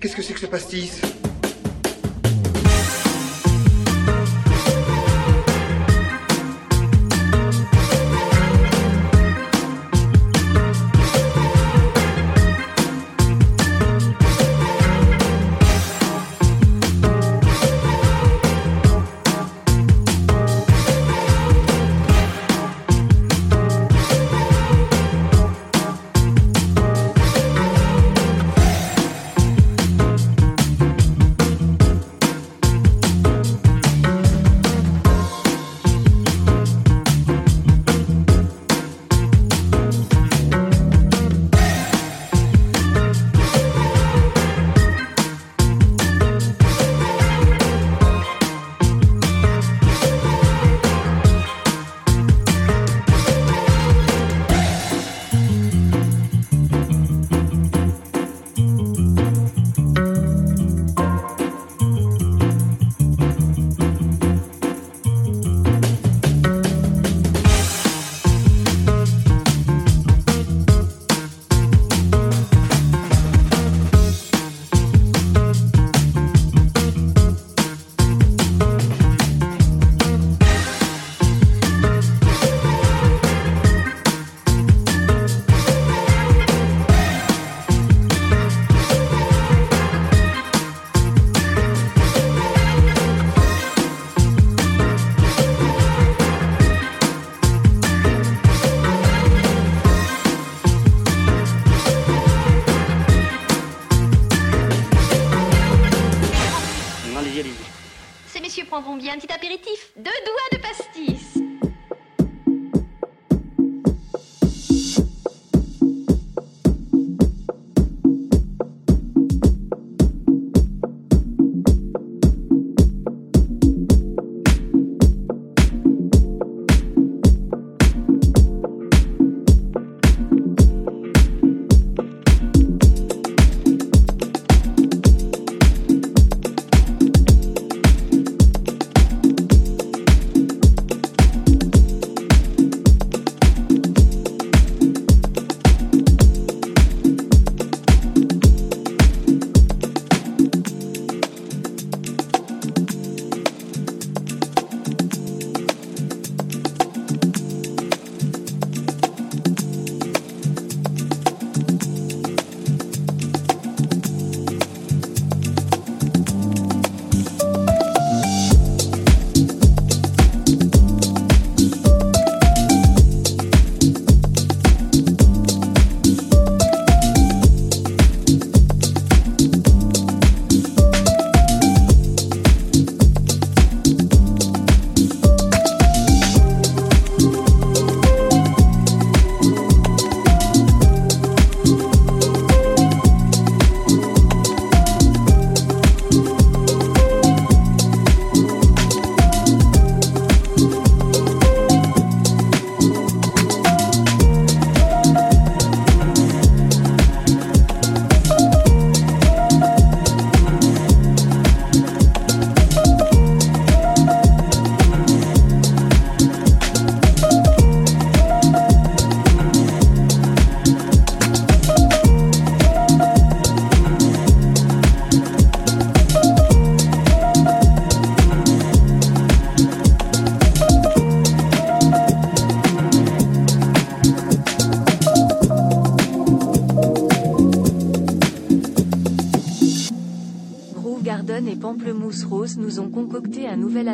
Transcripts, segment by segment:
Qu'est-ce que c'est que ce pastis?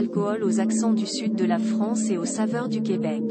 Alcool aux accents du sud de la France et aux saveurs du Québec.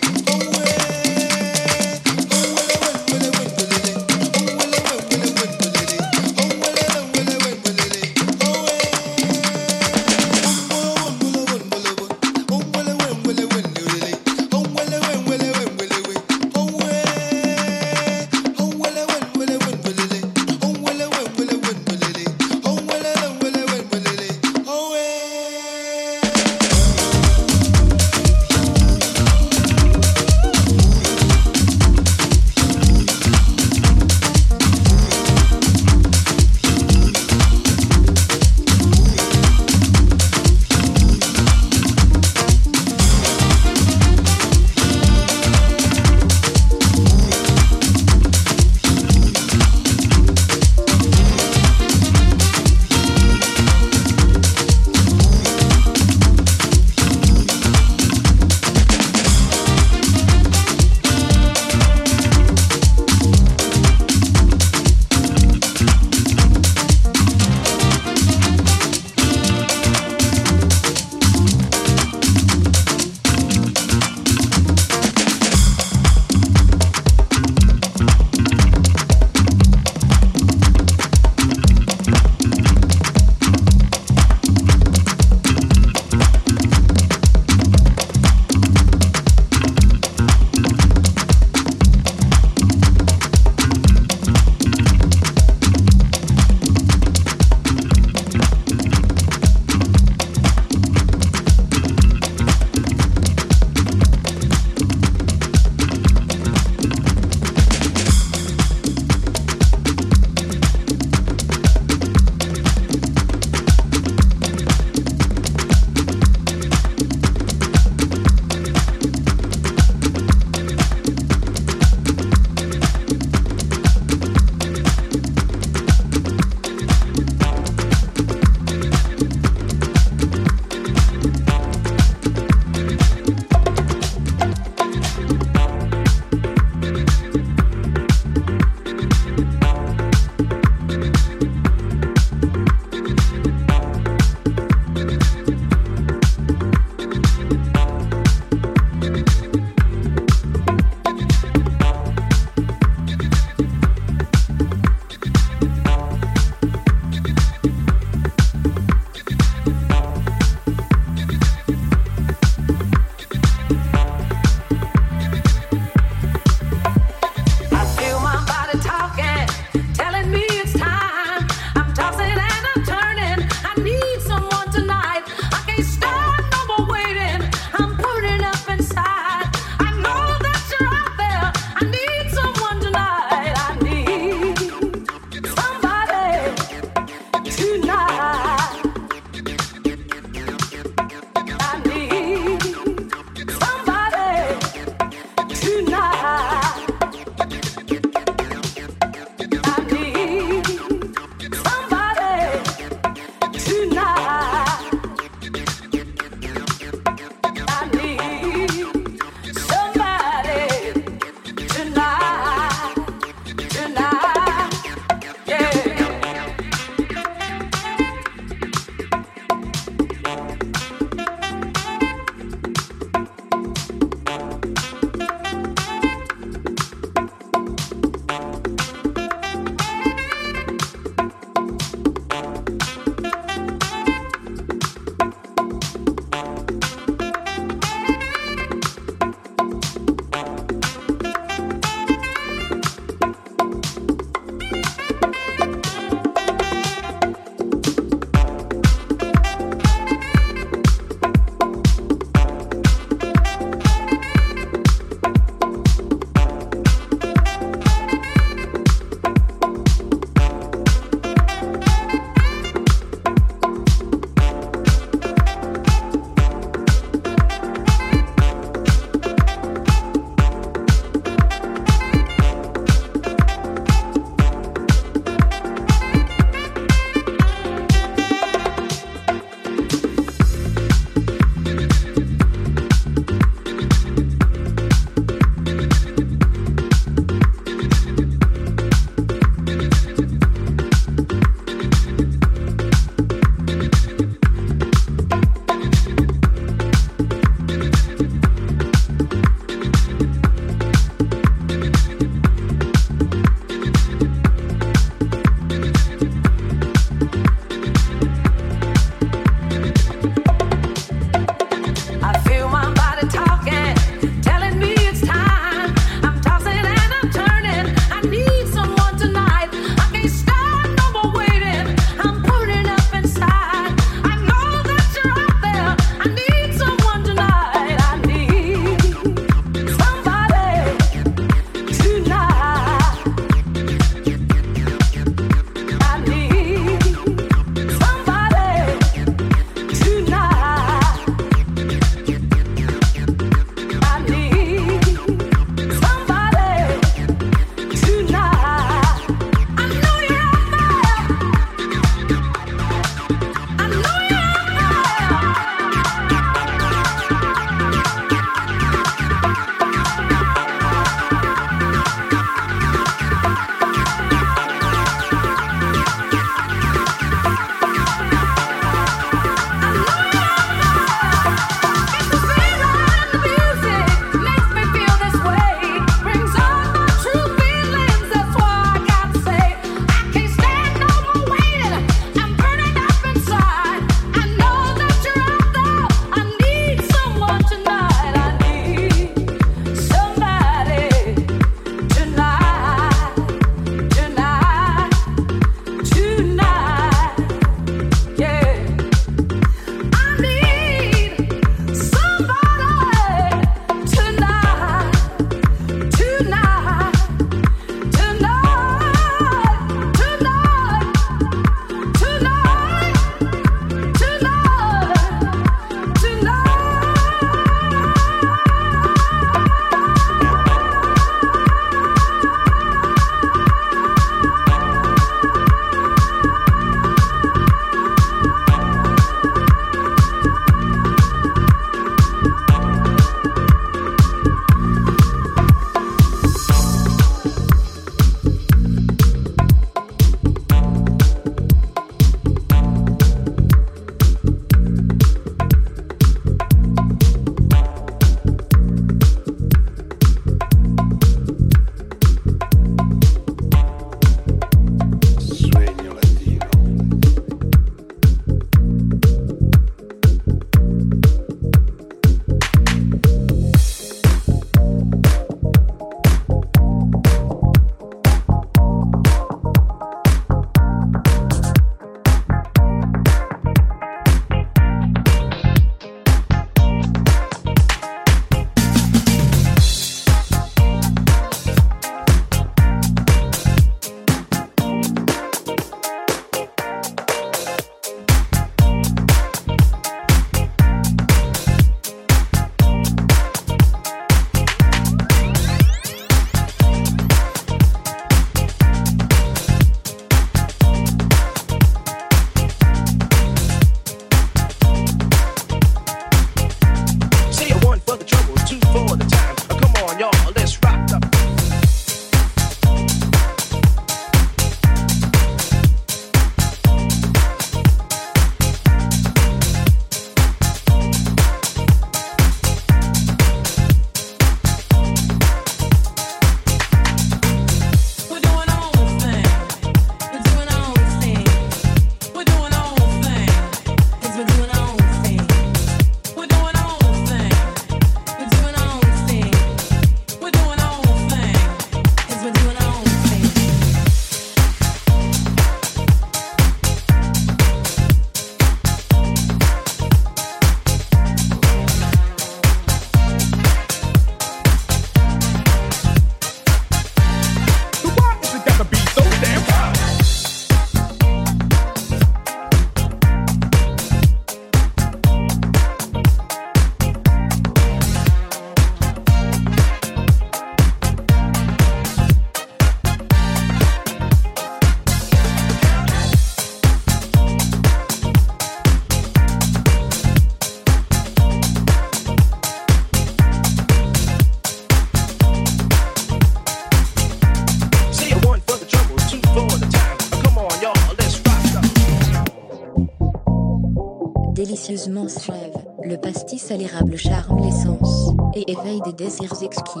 Désirs exquis,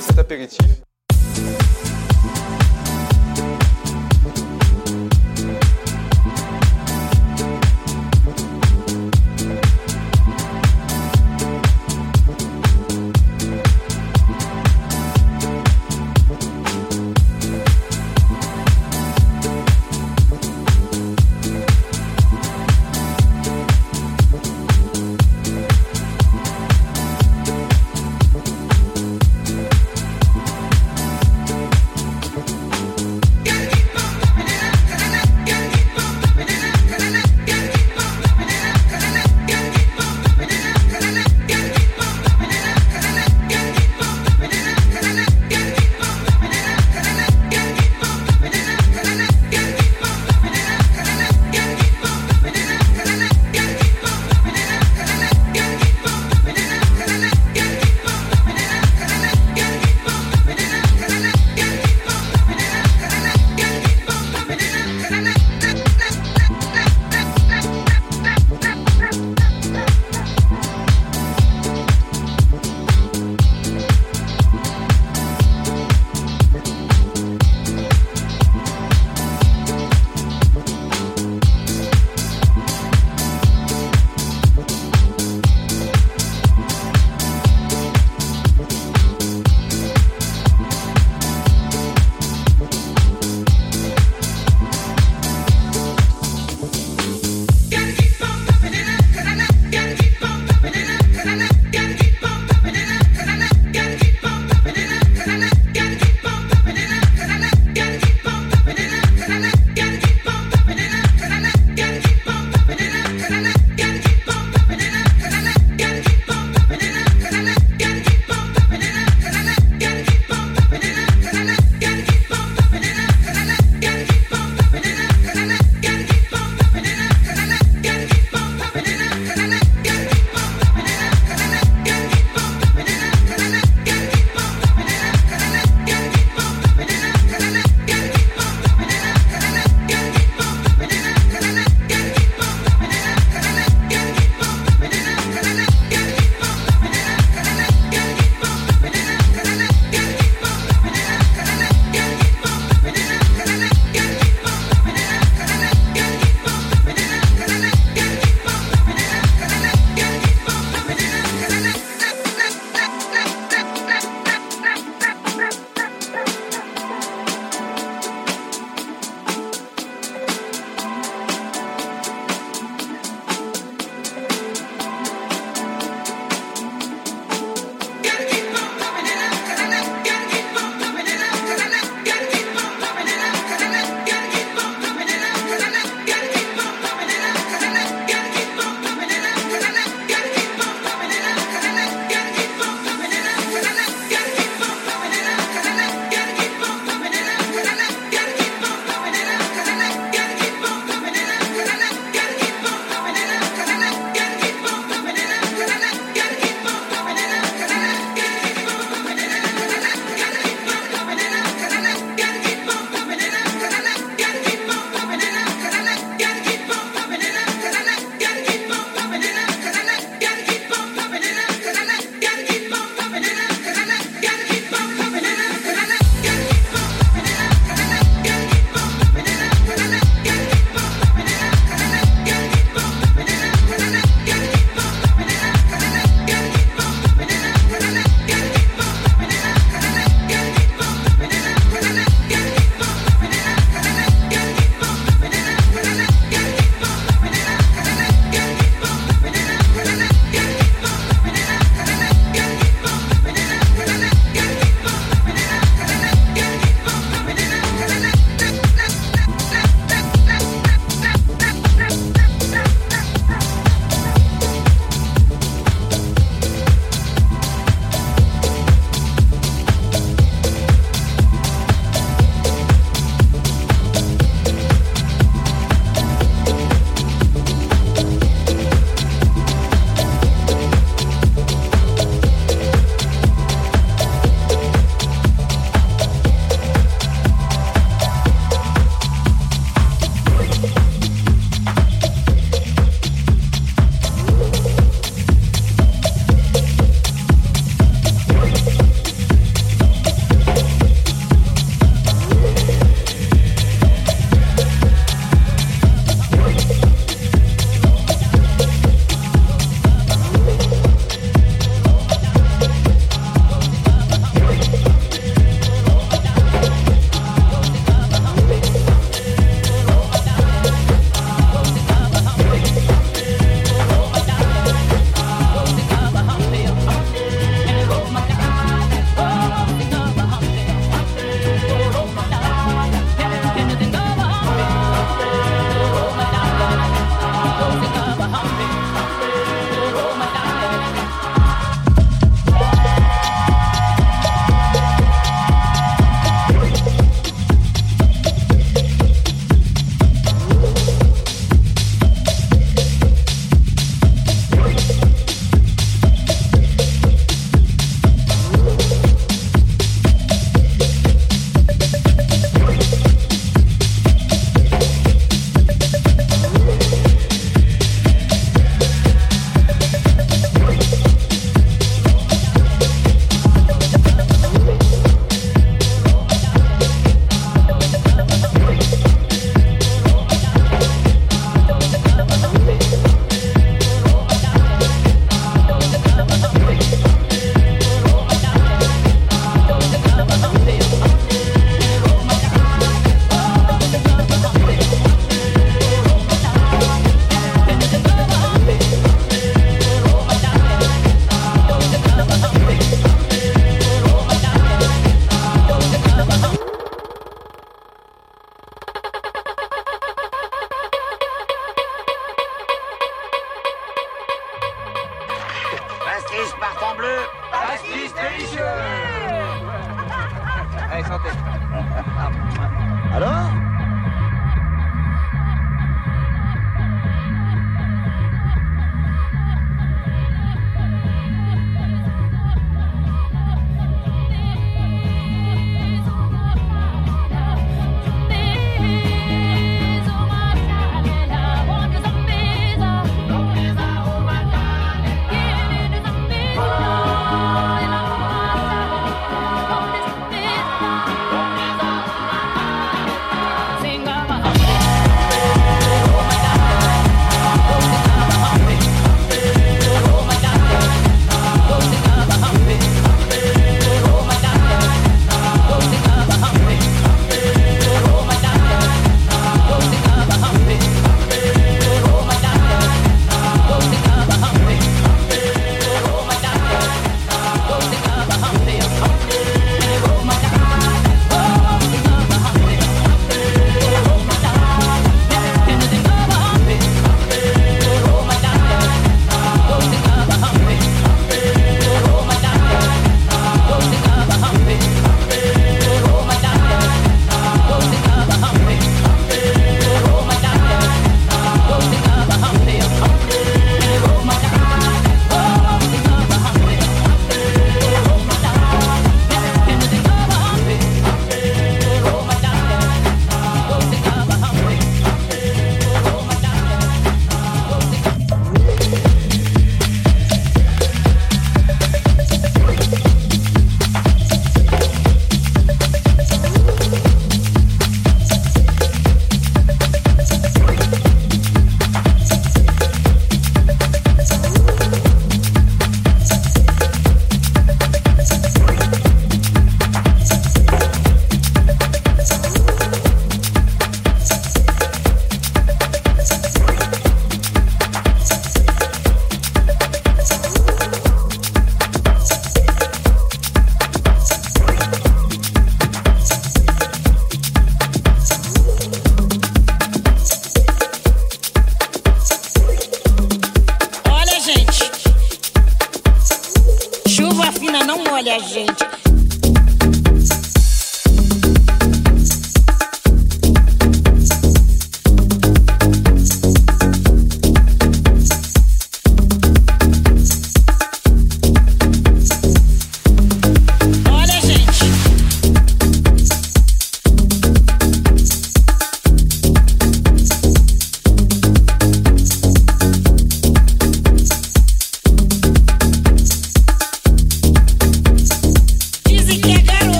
cet apéritif.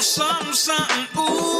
Something, something, ooh.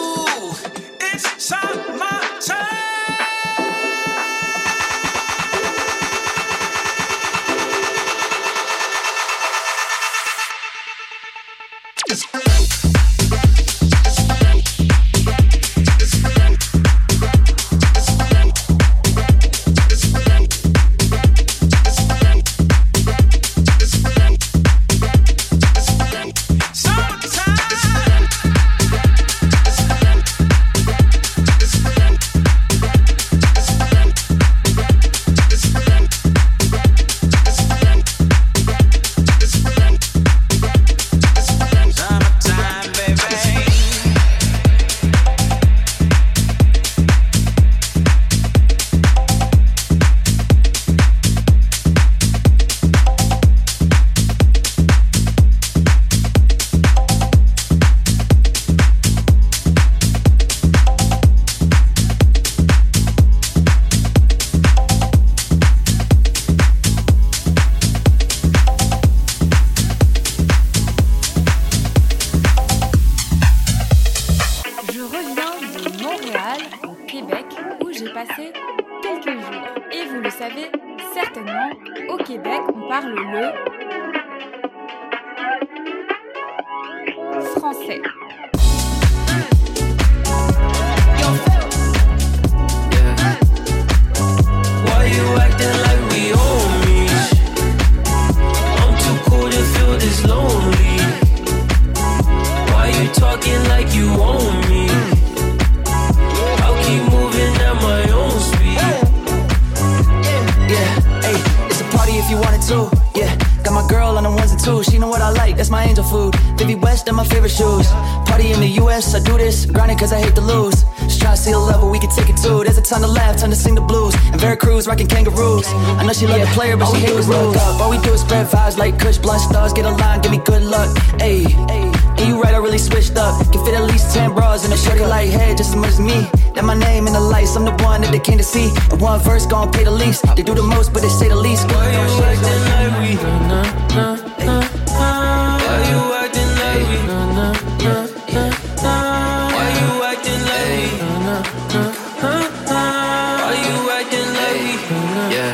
one first, gon' pay the least. They do the most, but they say the least. Why you acting like we? Nah, nah, nah, nah. Why you acting like we? Why you acting like we? Why you acting like we? Yeah,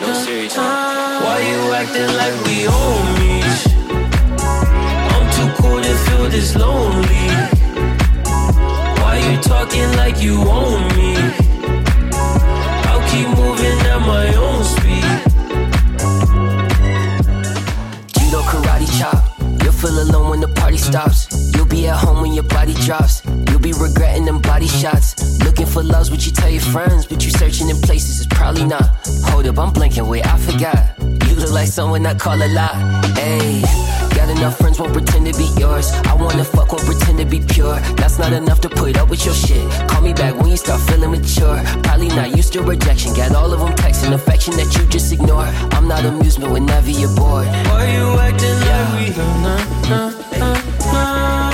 no serious. Why you acting like we homies? I'm too cool to feel this lonely. Why you talking like you own me? my own speed. Judo, karate, chop. You'll feel alone when the party stops. You'll be at home when your body drops. You'll be regretting them body shots. Looking for love's what you tell your friends, but you searching in places it's probably not. Hold up, I'm blanking, wait, I forgot. You look like someone I call a lot. Ayy enough friends won't pretend to be yours. I wanna fuck, won't pretend to be pure. That's not enough to put up with your shit. Call me back when you start feeling mature. Probably not used to rejection. Got all of them texting affection that you just ignore. I'm not amusement whenever you're bored. Why you acting yeah. like we? Nah, nah.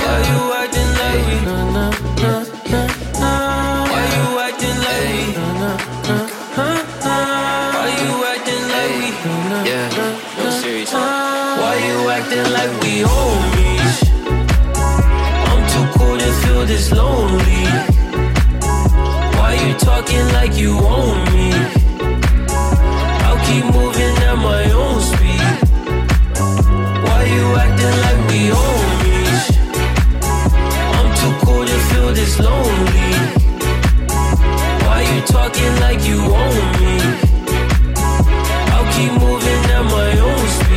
Why you acting like we? Nah, nah. This lonely. Why you talking like you own me? I'll keep moving at my own speed. Why you acting like we homies? I'm too cool to feel this lonely. Why you talking like you own me? I'll keep moving at my own speed.